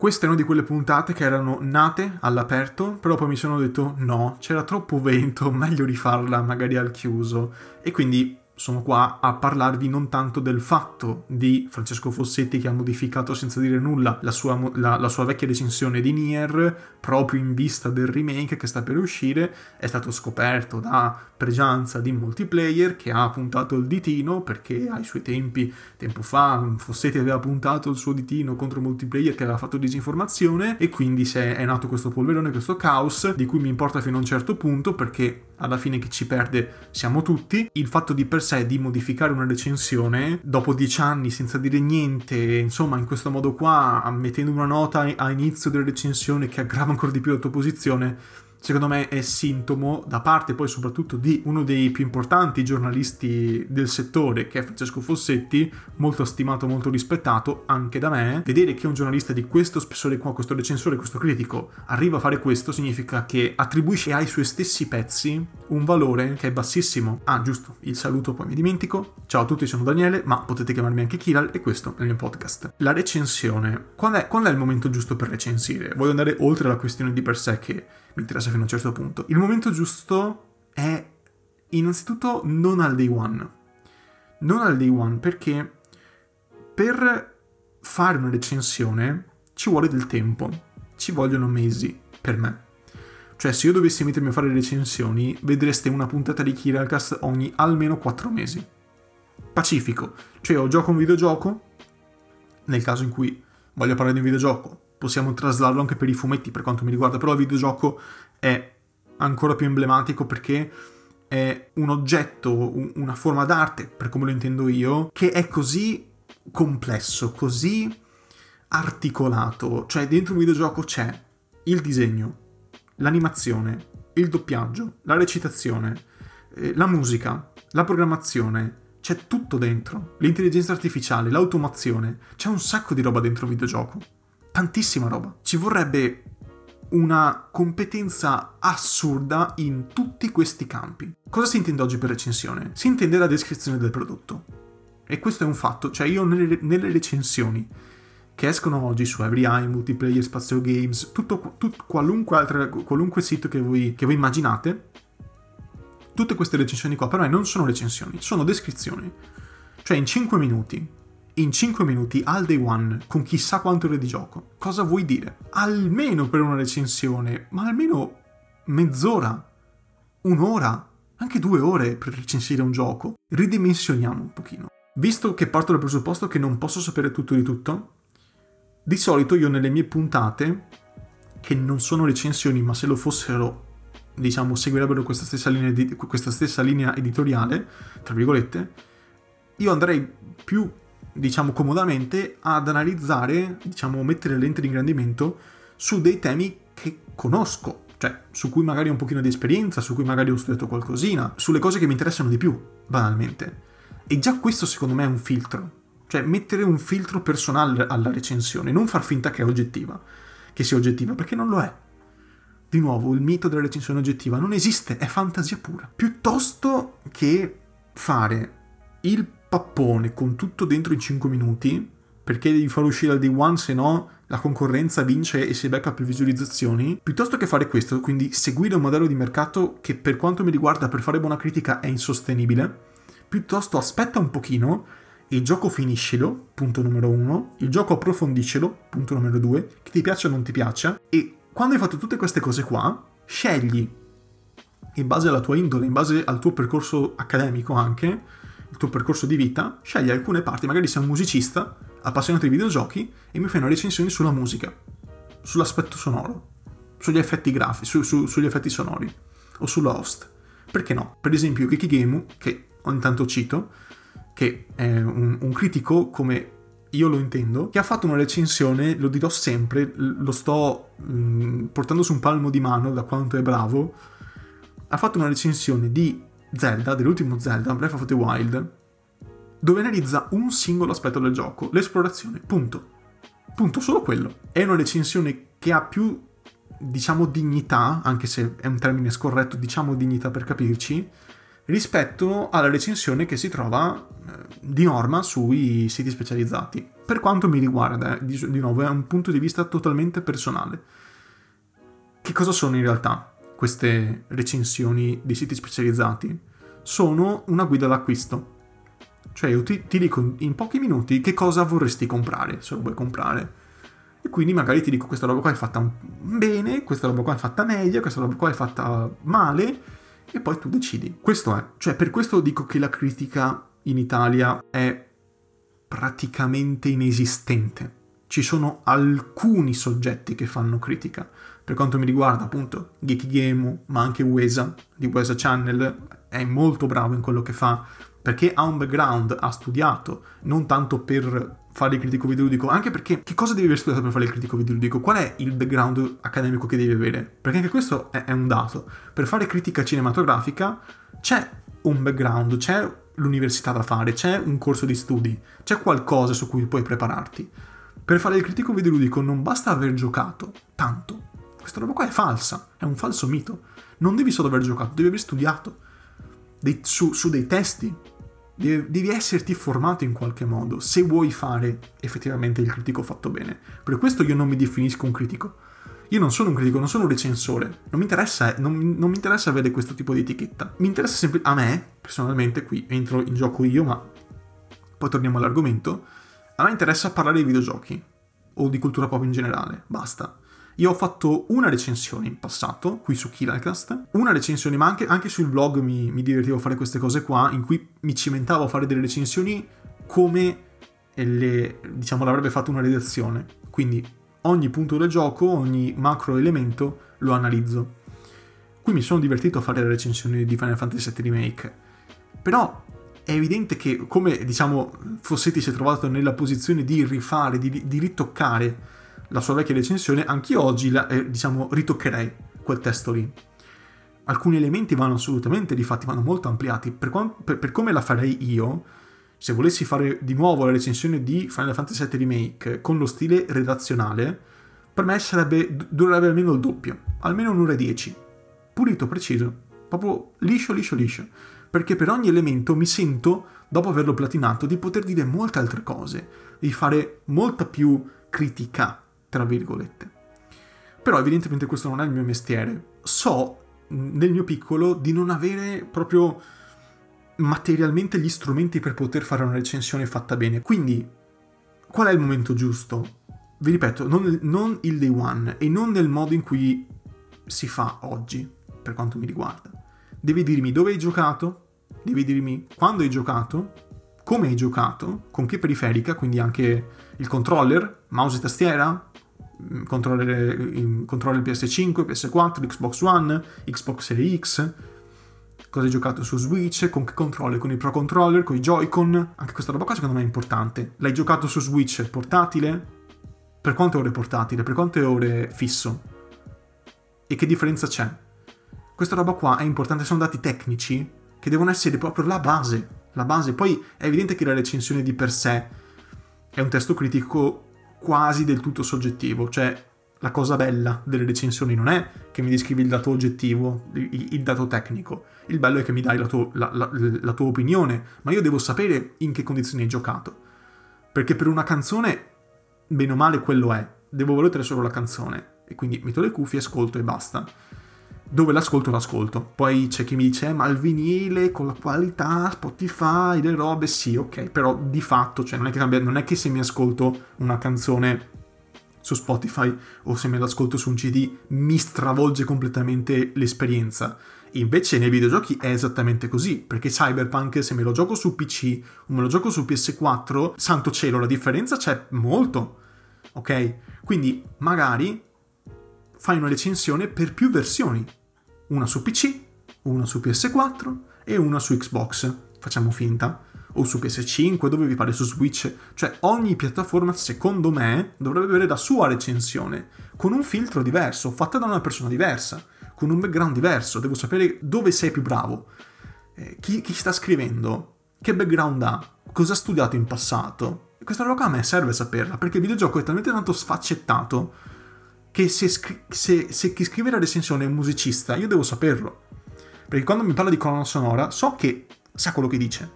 Questa è una di quelle puntate che erano nate all'aperto, però poi mi sono detto no, c'era troppo vento, meglio rifarla magari al chiuso. E quindi sono qua a parlarvi non tanto del fatto di Francesco Fossetti che ha modificato senza dire nulla la sua, la, la sua, vecchia recensione di Nier proprio in vista del remake che sta per uscire, è stato scoperto da pregianza di multiplayer che ha puntato il ditino perché ai suoi tempi, tempo fa, Fossetti aveva puntato il suo ditino contro multiplayer che aveva fatto disinformazione e quindi è nato questo polverone, questo caos di cui mi importa fino a un certo punto perché alla fine che ci perde siamo tutti. Il fatto di per sé di modificare una recensione dopo dieci anni senza dire niente, insomma, in questo modo qua, mettendo una nota a inizio della recensione che aggrava ancora di più la tua posizione secondo me è sintomo da parte poi soprattutto di uno dei più importanti giornalisti del settore che è Francesco Fossetti, molto stimato, molto rispettato anche da me. Vedere che un giornalista di questo spessore qua, questo recensore, questo critico arriva a fare questo significa che attribuisce ai suoi stessi pezzi un valore che è bassissimo. Ah, giusto, il saluto poi mi dimentico. Ciao a tutti, sono Daniele, ma potete chiamarmi anche Kiral e questo è il mio podcast. La recensione. Quando è, quando è il momento giusto per recensire? Voglio andare oltre la questione di per sé che mi interessa fino a un certo punto. Il momento giusto è innanzitutto non al day one. Non al day one perché per fare una recensione ci vuole del tempo, ci vogliono mesi per me. Cioè, se io dovessi mettermi a fare recensioni, vedreste una puntata di Kiralcast ogni almeno 4 mesi. Pacifico. Cioè, io gioco un videogioco, nel caso in cui voglio parlare di un videogioco, possiamo traslarlo anche per i fumetti per quanto mi riguarda, però il videogioco è ancora più emblematico perché è un oggetto, una forma d'arte, per come lo intendo io, che è così complesso, così articolato, cioè dentro un videogioco c'è il disegno, l'animazione, il doppiaggio, la recitazione, eh, la musica, la programmazione, c'è tutto dentro, l'intelligenza artificiale, l'automazione, c'è un sacco di roba dentro un videogioco tantissima roba. Ci vorrebbe una competenza assurda in tutti questi campi. Cosa si intende oggi per recensione? Si intende la descrizione del prodotto. E questo è un fatto, cioè io nelle, nelle recensioni che escono oggi su EveryEye, Multiplayer, Spazio Games, tutto, tut, qualunque, altra, qualunque sito che voi, che voi immaginate, tutte queste recensioni qua per me non sono recensioni, sono descrizioni. Cioè in 5 minuti in 5 minuti al day one con chissà quante ore di gioco. Cosa vuoi dire? Almeno per una recensione, ma almeno mezz'ora, un'ora, anche due ore per recensire un gioco. Ridimensioniamo un pochino. Visto che parto dal presupposto che non posso sapere tutto di tutto, di solito io nelle mie puntate, che non sono recensioni ma se lo fossero, diciamo, seguirebbero questa stessa linea, di, questa stessa linea editoriale, tra virgolette, io andrei più diciamo comodamente, ad analizzare, diciamo, mettere lente di ingrandimento su dei temi che conosco, cioè su cui magari ho un pochino di esperienza, su cui magari ho studiato qualcosina, sulle cose che mi interessano di più, banalmente. E già questo secondo me è un filtro, cioè mettere un filtro personale alla recensione, non far finta che è oggettiva, che sia oggettiva, perché non lo è. Di nuovo, il mito della recensione oggettiva non esiste, è fantasia pura. Piuttosto che fare il pappone con tutto dentro in 5 minuti, perché devi far uscire al day one, se no la concorrenza vince e si becca più visualizzazioni, piuttosto che fare questo, quindi seguire un modello di mercato che per quanto mi riguarda per fare buona critica è insostenibile, piuttosto aspetta un pochino, il gioco finiscilo, punto numero uno, il gioco approfondiscelo, punto numero due, che ti piaccia o non ti piaccia, e quando hai fatto tutte queste cose qua, scegli, in base alla tua indole, in base al tuo percorso accademico anche, il tuo percorso di vita, scegli alcune parti, magari sei un musicista, appassionato di videogiochi, e mi fai una recensione sulla musica, sull'aspetto sonoro, sugli effetti grafici, su, su, sugli effetti sonori, o sulla host. Perché no? Per esempio Kikigemu, che ogni tanto cito, che è un, un critico come io lo intendo, che ha fatto una recensione, lo dirò sempre, lo sto mh, mm, portando su un palmo di mano da quanto è bravo, ha fatto una recensione di Zelda, dell'ultimo Zelda, Breath of the Wild, dove analizza un singolo aspetto del gioco, l'esplorazione, punto. Punto, solo quello. È una recensione che ha più, diciamo, dignità, anche se è un termine scorretto, diciamo dignità per capirci, rispetto alla recensione che si trova eh, di norma sui siti specializzati. Per quanto mi riguarda, di, di nuovo, è un punto di vista totalmente personale. Che cosa sono in realtà queste recensioni di siti specializzati? Sono una guida d'acquisto. Cioè io ti, ti dico in pochi minuti che cosa vorresti comprare, se lo vuoi comprare. E quindi magari ti dico questa roba qua è fatta bene, questa roba qua è fatta meglio, questa roba qua è fatta male, e poi tu decidi. Questo è. Cioè per questo dico che la critica in Italia è praticamente inesistente. Ci sono alcuni soggetti che fanno critica. Per quanto mi riguarda, appunto, Geeky Game, ma anche Wesa, di Wesa Channel, è molto bravo in quello che fa, perché ha un background, ha studiato, non tanto per fare il critico videoludico, anche perché che cosa devi aver studiato per fare il critico videoludico? Qual è il background accademico che devi avere? Perché anche questo è, è un dato. Per fare critica cinematografica c'è un background, c'è l'università da fare, c'è un corso di studi, c'è qualcosa su cui puoi prepararti. Per fare il critico videoludico non basta aver giocato tanto. Questa roba qua è falsa, è un falso mito. Non devi solo aver giocato, devi aver studiato dei, su, su, dei testi. Devi, devi esserti formato in qualche modo se vuoi fare effettivamente il critico fatto bene. Per questo io non mi definisco un critico. Io non sono un critico, non sono un recensore. Non mi interessa, non, non mi interessa avere questo tipo di etichetta. Mi interessa sempre a me, personalmente, qui entro in gioco io, ma poi torniamo all'argomento. A me interessa parlare di videogiochi o di cultura pop in generale, basta. Io ho fatto una recensione in passato, qui su Killercast, una recensione, ma anche, anche sul blog mi, mi, divertivo a fare queste cose qua, in cui mi cimentavo a fare delle recensioni come le, diciamo, l'avrebbe fatto una redazione. Quindi ogni punto del gioco, ogni macro elemento lo analizzo. Qui mi sono divertito a fare le recensioni di Final Fantasy VII Remake. Però è evidente che, come diciamo, Fossetti si è trovato nella posizione di rifare, di, di ritoccare la sua vecchia recensione, anch'io oggi la, eh, diciamo, ritoccherei quel testo lì. Alcuni elementi vanno assolutamente rifatti, vanno molto ampliati. Per, per, per, come la farei io, se volessi fare di nuovo la recensione di Final Fantasy VII Remake con lo stile redazionale, per me sarebbe, durerebbe almeno il doppio, almeno un'ora e dieci. Pulito, preciso, proprio liscio, liscio, liscio. Perché per ogni elemento mi sento, dopo averlo platinato, di poter dire molte altre cose, di fare molta più critica tra virgolette. Però evidentemente questo non è il mio mestiere. So nel mio piccolo di non avere proprio materialmente gli strumenti per poter fare una recensione fatta bene. Quindi, qual è il momento giusto? Vi ripeto, non, non il day one e non nel modo in cui si fa oggi, per quanto mi riguarda. Devi dirmi dove hai giocato, devi dirmi quando hai giocato, come hai giocato, con che periferica, quindi anche il controller, mouse e tastiera, mm, controller, controller PS5, PS4, Xbox One, Xbox Series X, cosa hai giocato su Switch, con che controller, con i Pro Controller, con i Joy-Con, anche questa roba qua secondo me è importante. L'hai giocato su Switch portatile? Per quante ore portatile? Per quante ore fisso? E che differenza c'è? Questa roba qua è importante, sono dati tecnici che devono essere proprio la base la base. Poi è evidente che la recensione di per sé è un testo critico quasi del tutto soggettivo, cioè la cosa bella delle recensioni non è che mi descrivi il dato oggettivo, il, il dato tecnico, il bello è che mi dai la, tuo, la, la, la tua opinione, ma io devo sapere in che condizioni hai giocato. Perché per una canzone, bene o male, quello è. Devo volere solo la canzone. E quindi metto le cuffie, ascolto e basta dove l'ascolto l'ascolto. Poi c'è chi mi dice, eh, ma il vinile con la qualità, Spotify, le robe, sì, ok, però di fatto, cioè non è che, cambia, non è che se mi ascolto una canzone su Spotify o se me l'ascolto su un CD mi stravolge completamente l'esperienza. Invece nei videogiochi è esattamente così, perché Cyberpunk se me lo gioco su PC o me lo gioco su PS4, santo cielo, la differenza c'è molto. Ok? Quindi magari fai una recensione per più versioni una su PC, una su PS4 e una su Xbox, facciamo finta, o su PS5, dove vi pare su Switch, cioè ogni piattaforma secondo me dovrebbe avere la sua recensione, con un filtro diverso, fatta da una persona diversa, con un background diverso, devo sapere dove sei più bravo, eh, chi, chi sta scrivendo, che background ha, cosa ha studiato in passato. Questa roba a me serve saperla, perché il videogioco è talmente tanto sfaccettato che se, se, se chi scrive la recensione è un musicista, io devo saperlo. Perché quando mi parla di colonna sonora so che sa quello che dice.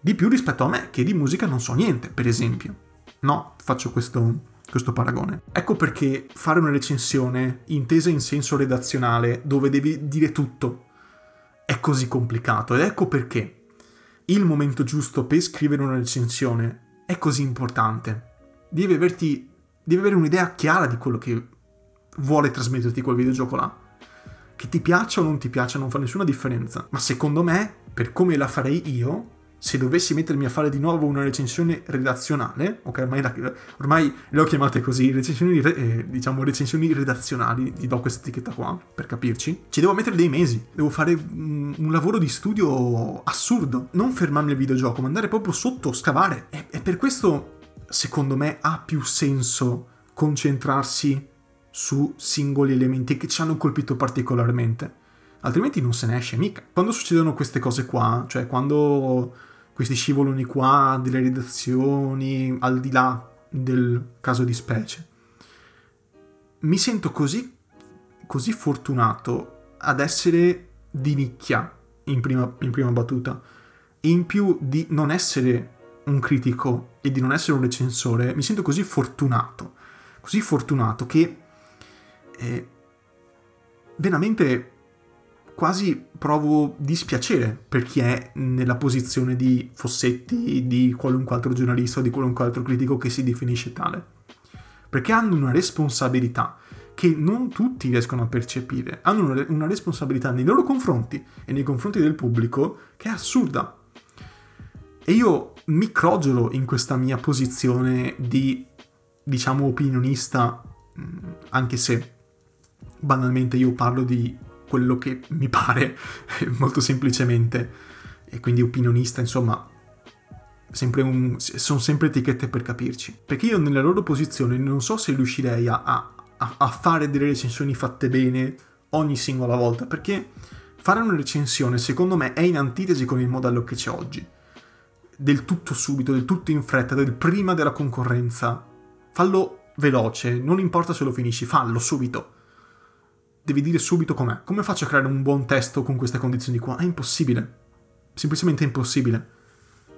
Di più rispetto a me, che di musica non so niente, per esempio. No, faccio questo, questo paragone. Ecco perché fare una recensione intesa in senso redazionale, dove devi dire tutto, è così complicato. Ed ecco perché il momento giusto per scrivere una recensione è così importante. Devi, averti, devi avere un'idea chiara di quello che vuole trasmetterti quel videogioco là. Che ti piaccia o non ti piaccia non fa nessuna differenza. Ma secondo me, per come la farei io, se dovessi mettermi a fare di nuovo una recensione redazionale, ok, ormai, la, ormai le ho chiamate così, recensioni, eh, diciamo recensioni redazionali, ti do questa etichetta qua, per capirci, ci devo mettere dei mesi, devo fare un, un lavoro di studio assurdo, non fermarmi al videogioco, ma andare proprio sotto, scavare. E, e per questo, secondo me, ha più senso concentrarsi su singoli elementi che ci hanno colpito particolarmente. Altrimenti non se ne esce mica. Quando succedono queste cose qua, cioè quando questi scivoloni qua, delle redazioni, al di là del caso di specie. Mi sento così, così fortunato ad essere di nicchia in prima, in prima battuta, e in più di non essere un critico e di non essere un recensore, mi sento così fortunato, così fortunato che eh, veramente quasi provo dispiacere per chi è nella posizione di Fossetti, di qualunque altro giornalista o di qualunque altro critico che si definisce tale. Perché hanno una responsabilità che non tutti riescono a percepire. Hanno una responsabilità nei loro confronti e nei confronti del pubblico che è assurda. E io mi crogiolo in questa mia posizione di, diciamo, opinionista, anche se banalmente io parlo di quello che mi pare, molto semplicemente, e quindi opinionista, insomma, sempre un, sono sempre etichette per capirci. Perché io nella loro posizione non so se riuscirei a, a, a fare delle recensioni fatte bene ogni singola volta, perché fare una recensione secondo me è in antitesi con il modello che c'è oggi. Del tutto subito, del tutto in fretta, del prima della concorrenza. Fallo veloce, non importa se lo finisci, fallo subito devi dire subito com'è. Come faccio a creare un buon testo con queste condizioni qua? È impossibile. Semplicemente impossibile.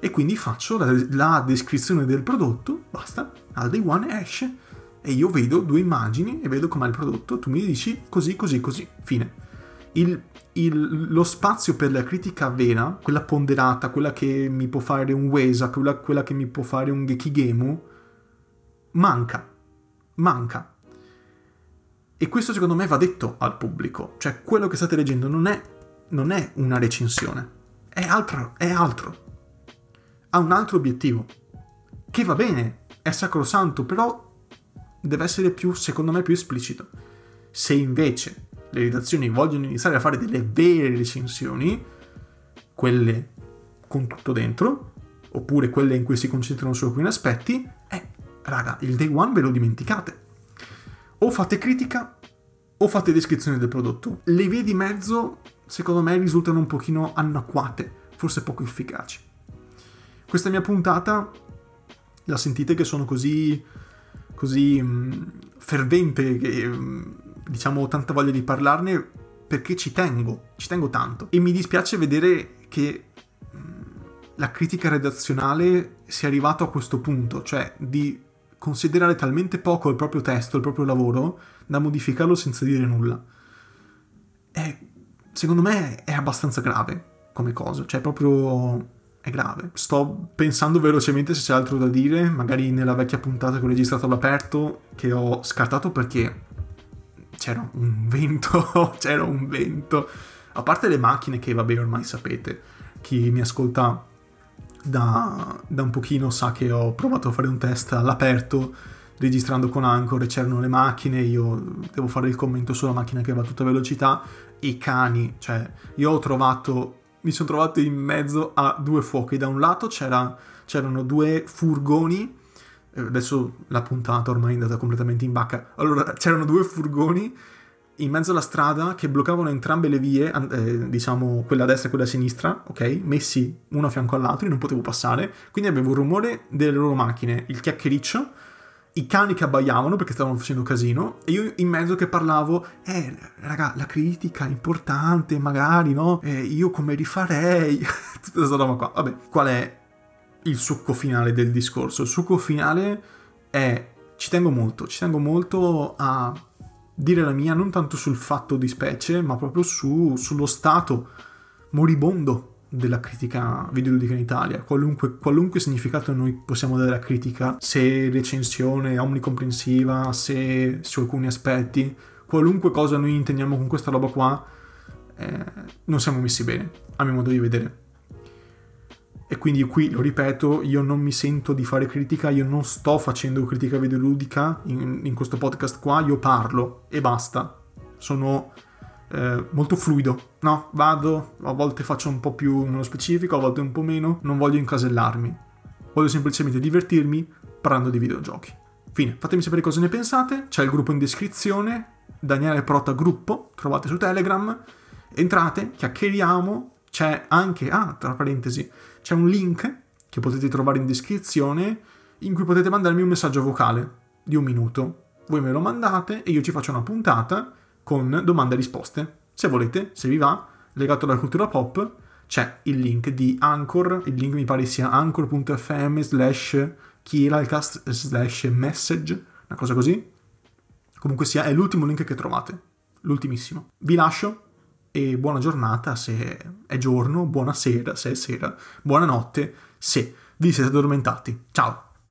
E quindi faccio la, la descrizione del prodotto, basta, al day one esce e io vedo due immagini e vedo com'è il prodotto, tu mi dici così, così, così, fine. Il, il, lo spazio per la critica vera, quella ponderata, quella che mi può fare un Wesa, quella, quella che mi può fare un Gekigemu, manca. Manca. E questo secondo me va detto al pubblico, cioè quello che state leggendo non è, non è una recensione, è altro, è altro. Ha un altro obiettivo, che va bene, è sacrosanto, però deve essere più, secondo me, più esplicito. Se invece le redazioni vogliono iniziare a fare delle vere recensioni, quelle con tutto dentro, oppure quelle in cui si concentrano su alcuni aspetti, eh, raga, il day one ve lo dimenticate o fate critica o fate descrizione del prodotto. Le vie di mezzo, secondo me, risultano un pochino anacquate, forse poco efficaci. Questa mia puntata, la sentite che sono così, così mh, mm, fervente, che mh, mm, diciamo ho tanta voglia di parlarne, perché ci tengo, ci tengo tanto. E mi dispiace vedere che mh, mm, la critica redazionale sia arrivato a questo punto, cioè di considerare talmente poco il proprio testo, il proprio lavoro, da modificarlo senza dire nulla. È, secondo me è abbastanza grave come cosa, cioè proprio è grave. Sto pensando velocemente se c'è altro da dire, magari nella vecchia puntata che ho registrato all'aperto, che ho scartato perché c'era un vento, c'era un vento. A parte le macchine che vabbè ormai sapete, chi mi ascolta da, da, un pochino sa che ho provato a fare un test all'aperto registrando con Anchor e c'erano le macchine, io devo fare il commento sulla macchina che va a tutta velocità, i cani, cioè io ho trovato, mi sono trovato in mezzo a due fuochi, da un lato c'era, c'erano due furgoni, eh, adesso la puntata ormai è andata completamente in bacca, allora c'erano due furgoni in mezzo alla strada che bloccavano entrambe le vie, eh, diciamo quella a destra e quella a sinistra, ok? Messi uno a fianco all'altro, io non potevo passare, quindi avevo il rumore delle loro macchine, il chiacchiericcio i cani che abbaiavano perché stavano facendo casino e io in mezzo che parlavo, eh raga, la critica è importante, magari, no? Eh, io come rifarei, tutta questa roba qua. Vabbè, qual è il succo finale del discorso? Il succo finale è, ci tengo molto, ci tengo molto a dire la mia non tanto sul fatto di specie, ma proprio su, sullo stato moribondo della critica videoludica in Italia, qualunque, qualunque, significato noi possiamo dare alla critica, se recensione omnicomprensiva, se su alcuni aspetti, qualunque cosa noi intendiamo con questa roba qua, eh, non siamo messi bene, a mio modo di vedere. E quindi qui lo ripeto, io non mi sento di fare critica, io non sto facendo critica videoludica in, in questo podcast qua, io parlo e basta. Sono eh, molto fluido, no? Vado, a volte faccio un po' più nello specifico, a volte un po' meno, non voglio incasellarmi. Voglio semplicemente divertirmi parlando di videogiochi. Fine, fatemi sapere cosa ne pensate, c'è il gruppo in descrizione, Daniele Prota Gruppo, trovate su Telegram, entrate, chiacchieriamo, c'è anche, ah, tra parentesi, c'è un link che potete trovare in descrizione in cui potete mandarmi un messaggio vocale di un minuto. Voi me lo mandate e io ci faccio una puntata con domande e risposte. Se volete, se vi va, legato alla cultura pop, c'è il link di Anchor, il link mi pare sia anchor.fm slash kiralcast slash message, una cosa così. Comunque sia, è l'ultimo link che trovate, l'ultimissimo. Vi lascio e buona giornata se è giorno, buonasera se è sera, buonanotte se vi siete addormentati. Ciao!